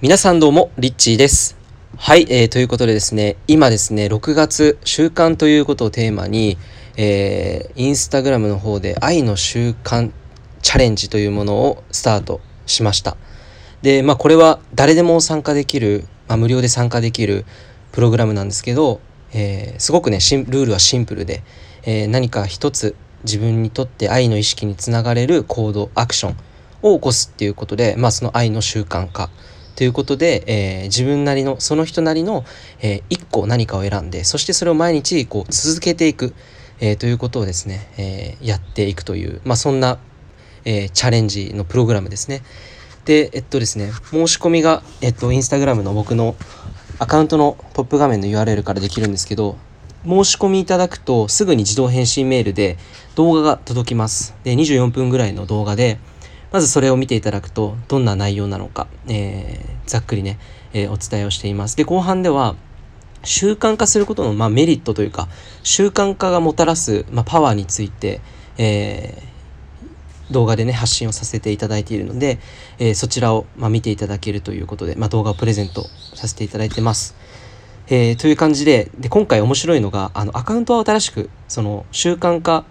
皆さんどうも、リッチーです。はい、えーということでですね、今ですね、6月、習慣ということをテーマに、えーインスタグラムの方で愛の習慣チャレンジというものをスタートしました。で、まあこれは誰でも参加できる、まあ、無料で参加できるプログラムなんですけど、えーすごくねルールはシンプルで、えー何か一つ自分にとって愛の意識につながれる行動アクションを起こすっていうことで、まあ、その愛の習慣化ということで、えー自分なりのその人なりの、えー個何かを選んでそしてそれを毎日こう続けていく、えーということをですね、えーやっていくという、まあ、そんな、えーチャレンジのプログラムですね。でえっとですね申し込みが、えっと、インスタグラムの僕のアカウントのトップ画面の URL からできるんですけど申し込みいただくとすぐに自動返信メールで動画が届きますで24分ぐらいの動画でまずそれを見ていただくとどんな内容なのか、えーざっくりね、えーお伝えをしていますで後半では習慣化することの、まあ、メリットというか習慣化がもたらす、まあ、パワーについて、えー動画でね発信をさせていただいているので、えーそちらを、まあ、見ていただけるということで、まあ、動画をプレゼントさせていただいてます。えーという感じでで今回面白いのがあのアカウントは新しくその習慣化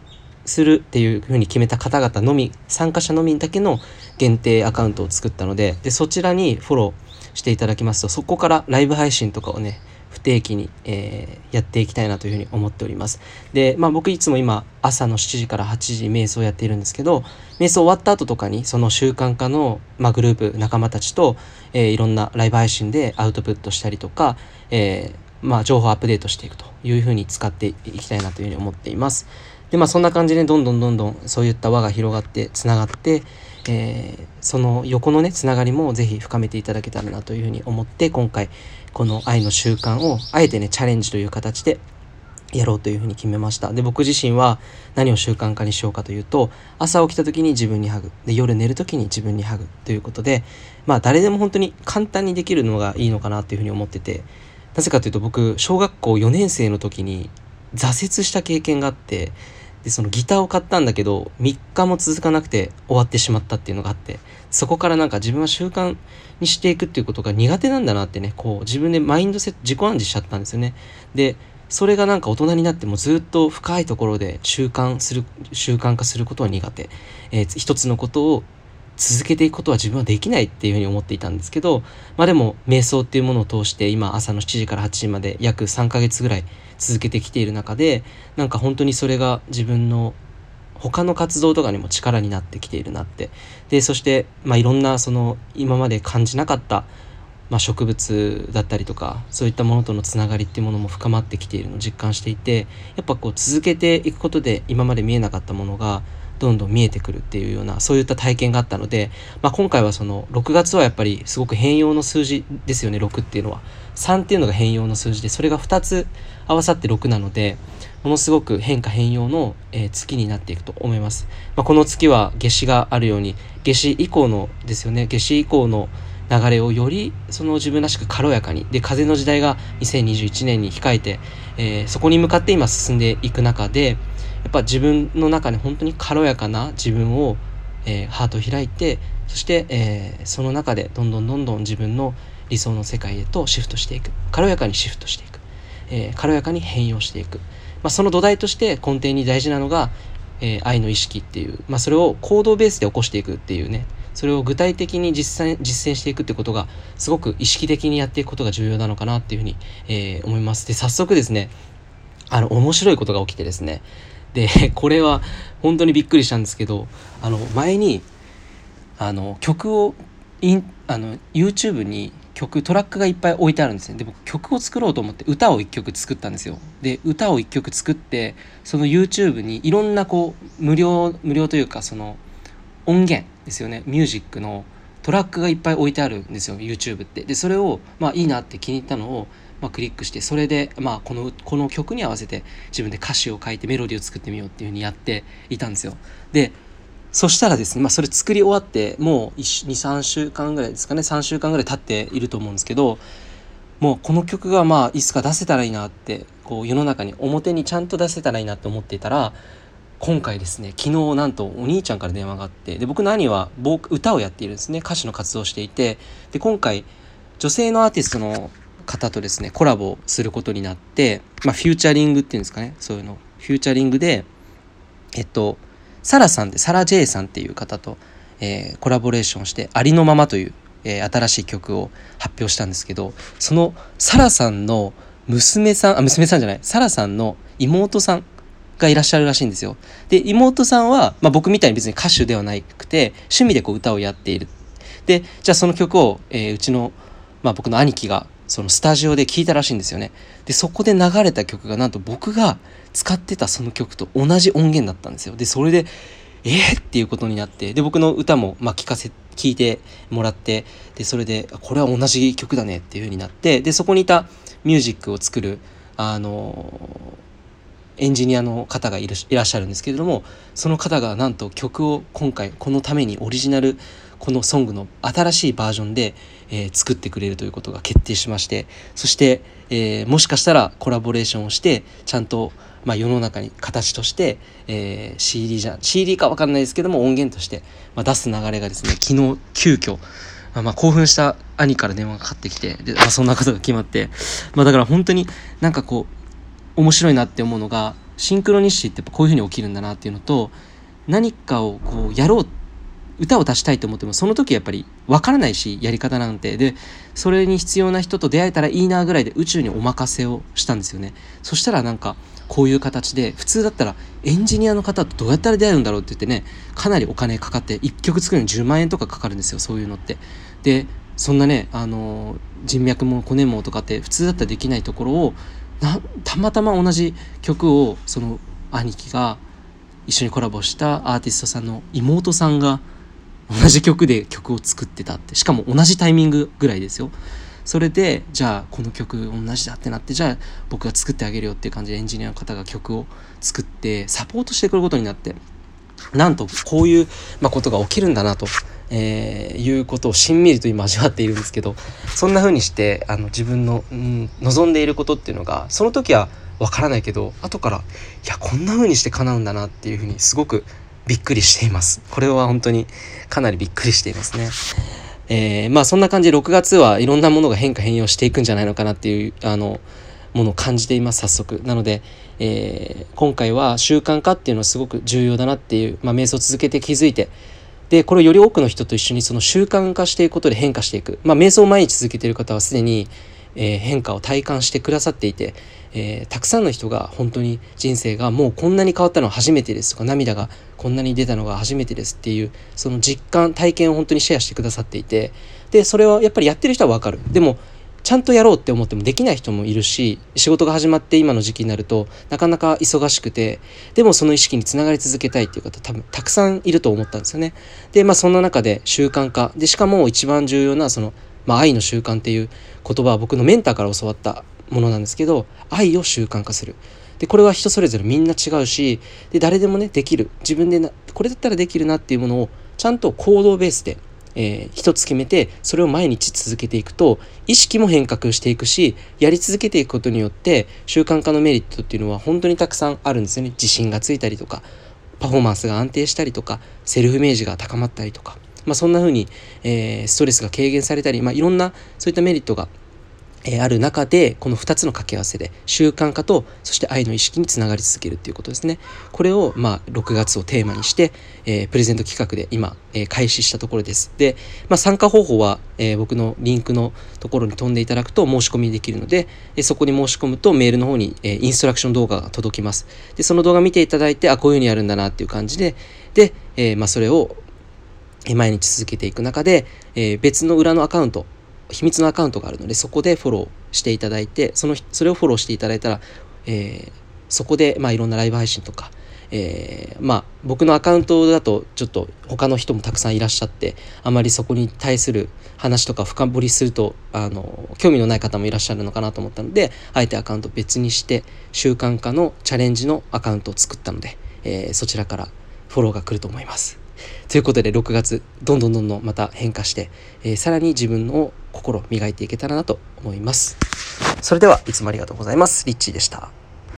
するっていうふうに決めた方々のみ参加者のみだけの限定アカウントを作ったのででそちらにフォローしていただきますとそこからライブ配信とかをね不定期に、えーやっていきたいなというふうに思っております。でまあ僕いつも今朝の7時から8時瞑想をやっているんですけど瞑想終わった後とかにその習慣化の、まあ、グループ仲間たちと、えーいろんなライブ配信でアウトプットしたりとか、えーまあ、情報アップデートしていくというふうに使っていきたいなというふうに思っています。でまあそんな感じでどんどんどんどんそういった輪が広がってつながって、えーその横のねつながりもぜひ深めていただけたらなというふうに思って今回この愛の習慣をあえてねチャレンジという形でやろうというふうに決めましたで僕自身は何を習慣化にしようかというと朝起きた時に自分にハグで夜寝る時に自分にハグということでまあ誰でも本当に簡単にできるのがいいのかなというふうに思っててなぜかというと僕小学校4年生の時に挫折した経験があってでそのギターを買ったんだけど3日も続かなくて終わってしまったっていうのがあってそこからなんか自分は習慣にしていくっていうことが苦手なんだなってねこう自分でマインドセット自己暗示しちゃったんですよね。でそれがなんか大人になってもずっと深いところで習慣する習慣化することは苦手、えー一つのことを続けていくことは自分はできないっていうふうに思っていたんですけどまあでも瞑想っていうものを通して今朝の7時から8時まで約3ヶ月ぐらい続けてきている中でなんか本当にそれが自分の他の活動とかにも力になってきているなって。でそして、まあ、いろんなその今まで感じなかった、まあ、植物だったりとかそういったものとのつながりっていうものも深まってきているのを実感していてやっぱこう続けていくことで今まで見えなかったものがどんどん見えてくるっていうようなそういった体験があったので、まあ、今回はその6月はやっぱりすごく変容の数字ですよね6っていうのは。3っていうのが変容の数字でそれが2つ合わさって6なのでものすごく変化変容の、え月になっていくと思います、まあ、この月は夏至があるように夏至以降のですよね夏至以降の流れをよりその自分らしく軽やかにで風の時代が2021年に控えて、えーそこに向かって今進んでいく中でやっぱ自分の中に本当に軽やかな自分を、えーハートを開いてそして、えーその中でどんどんどんどん自分の理想の世界へとシフトしていく。軽やかにシフトしていく、えー軽やかに変容していく、まあ、その土台として根底に大事なのが、え愛の意識っていう、まあ、それを行動ベースで起こしていくっていうね。それを具体的に実践実践していくってことがすごく意識的にやっていくことが重要なのかなっていうふうに、え思います。で早速ですねあの面白いことが起きてですねで これは本当にびっくりしたんですけどあの前にあの曲をインあの YouTube に曲トラックがいっぱい置いてあるんですね。で僕曲を作ろうと思って歌を1曲作ったんですよ。で歌を1曲作ってその YouTube にいろんなこう無料無料というかその音源ですよね。ミュージックのトラックがいっぱい置いてあるんですよ YouTube って。でそれをまあいいなって気に入ったのをまあ、クリックしてそれで、まあ、このこの曲に合わせて自分で歌詞を書いてメロディーを作ってみようっていうふうにやっていたんですよ。でそしたらですね、まあ、それ作り終わってもう23週間ぐらいですかね3週間ぐらい経っていると思うんですけどもうこの曲がまあいつか出せたらいいなってこう世の中に表にちゃんと出せたらいいなって思っていたら今回ですね昨日なんとお兄ちゃんから電話があってで僕の兄は歌をやっているんですね。歌手の活動をしていてで今回女性のアーティストの方とですねコラボすることになって、まあ、フューチャリングっていうんですかねそういうのフューチャリングでえっとサラさんでサラ・ジェイさんっていう方と、えー、コラボレーションして「ありのまま」という、えー、新しい曲を発表したんですけどそのサラさんの娘さんあ娘さんじゃないサラさんの妹さんがいらっしゃるらしいんですよ。で妹さんは、まあ、僕みたいに別に歌手ではなくて趣味でこう歌をやっている。でじゃあその曲を、えー、うちの、まあ、僕の兄貴がそのスタジオで聴いたらしいんですよね。でそこで流れた曲がなんと僕が使ってたその曲と同じ音源だったんですよ。でそれでえー、っていうことになってで僕の歌もまあ聞かせ聞いてもらってでそれでこれは同じ曲だねっていう風になってでそこにいたミュージックを作るあのエンジニアの方がいらっしゃるんですけれどもその方がなんと曲を今回このためにオリジナルこのソングの新しいバージョンで、えー、作ってくれるということが決定しましてそして、えー、もしかしたらコラボレーションをしてちゃんとまあ、世の中に形として、えー、CD じゃ CD か分かんないですけども音源として、まあ、出す流れがですね昨日急遽まあ、興奮した兄から電話がかかってきてで、まあ、そんなことが決まって、まあ、だから本当になんかこう面白いなって思うのがシンクロニシティってこういうふうに起きるんだなっていうのと何かをこうやろう歌を出したいと思ってもその時やっぱり分からないしやり方なんて。でそれに必要な人と出会えたらいいなぐらいで宇宙にお任せをしたんですよね。そしたらなんかこういう形で普通だったらエンジニアの方とどうやったら出会うんだろうって言ってねかなりお金かかって1曲作るのに10万円とかかかるんですよそういうのって。でそんなねあの人脈もコネもとかって普通だったらできないところをたまたま同じ曲をその兄貴が一緒にコラボしたアーティストさんの妹さんが同じ曲で曲を作ってたって。しかも同じタイミングぐらいですよ。それでじゃあこの曲同じだってなってじゃあ僕が作ってあげるよっていう感じでエンジニアの方が曲を作ってサポートしてくることになってなんとこういう、ま、ことが起きるんだなと、えー、いうことをしんみりと今味わっているんですけどそんな風にしてあの自分の、うん、望んでいることっていうのがその時はわからないけど後からいやこんな風にして叶うんだなっていう風にすごくびっくりしています。これは本当にかなりびっくりしていますね。えー、まあそんな感じで6月はいろんなものが変化変容していくんじゃないのかなっていうあのものを感じています早速なので、えー、今回は習慣化っていうのはすごく重要だなっていう、まあ、瞑想を続けて気づいてでこれをより多くの人と一緒にその習慣化していくことで変化していく、まあ、瞑想を毎日続けている方はすでに、えー、変化を体感してくださっていて、えー、たくさんの人が本当に人生がもうこんなに変わったのは初めてですとか涙がこんなに出たのが初めてですっていうその実感体験を本当にシェアしてくださっていてでそれはやっぱりやってる人は分かるでもちゃんとやろうって思ってもできない人もいるし仕事が始まって今の時期になるとなかなか忙しくてでもその意識につながり続けたいっていう方多分たくさんいると思ったんですよね。でまあそんな中で習慣化でしかも一番重要なその、まあ、愛の習慣っていう言葉は僕のメンターから教わったものなんですけど愛を習慣化する。でこれは人それぞれみんな違うしで誰でもねできる。自分でなこれだったらできるなっていうものをちゃんと行動ベースで、えー、一つ決めてそれを毎日続けていくと意識も変革していくしやり続けていくことによって習慣化のメリットっていうのは本当にたくさんあるんですよね。自信がついたりとかパフォーマンスが安定したりとかセルフイメージが高まったりとか、まあ、そんな風に、えー、ストレスが軽減されたり、まあ、いろんなそういったメリットがえある中でこの2つの掛け合わせで習慣化とそして愛の意識につながり続けるっていうことですね。これをまあ6月をテーマにして、えー、プレゼント企画で今、えー、開始したところです。で、まあ、参加方法は、えー、僕のリンクのところに飛んでいただくと申し込みできるので、えそこに申し込むとメールの方に、えインストラクション動画が届きます。でその動画見ていただいてあこういうふうにやるんだなっていう感じでで、えまあ、それを毎日続けていく中で、え別の裏のアカウント秘密のアカウントがあるのでそこでフォローしていただいてそのそれをフォローしていただいたら、えー、そこで、まあ、いろんなライブ配信とか、えー、まあ僕のアカウントだとちょっと他の人もたくさんいらっしゃってあまりそこに対する話とか深掘りするとあの興味のない方もいらっしゃるのかなと思ったのであえてアカウント別にして習慣化のチャレンジのアカウントを作ったので、えー、そちらからフォローが来ると思います。ということで6月どんどんどんどんまた変化して、えー、さらに自分の心磨いていけたらなと思います。それではいつもありがとうございます。リッチーでした。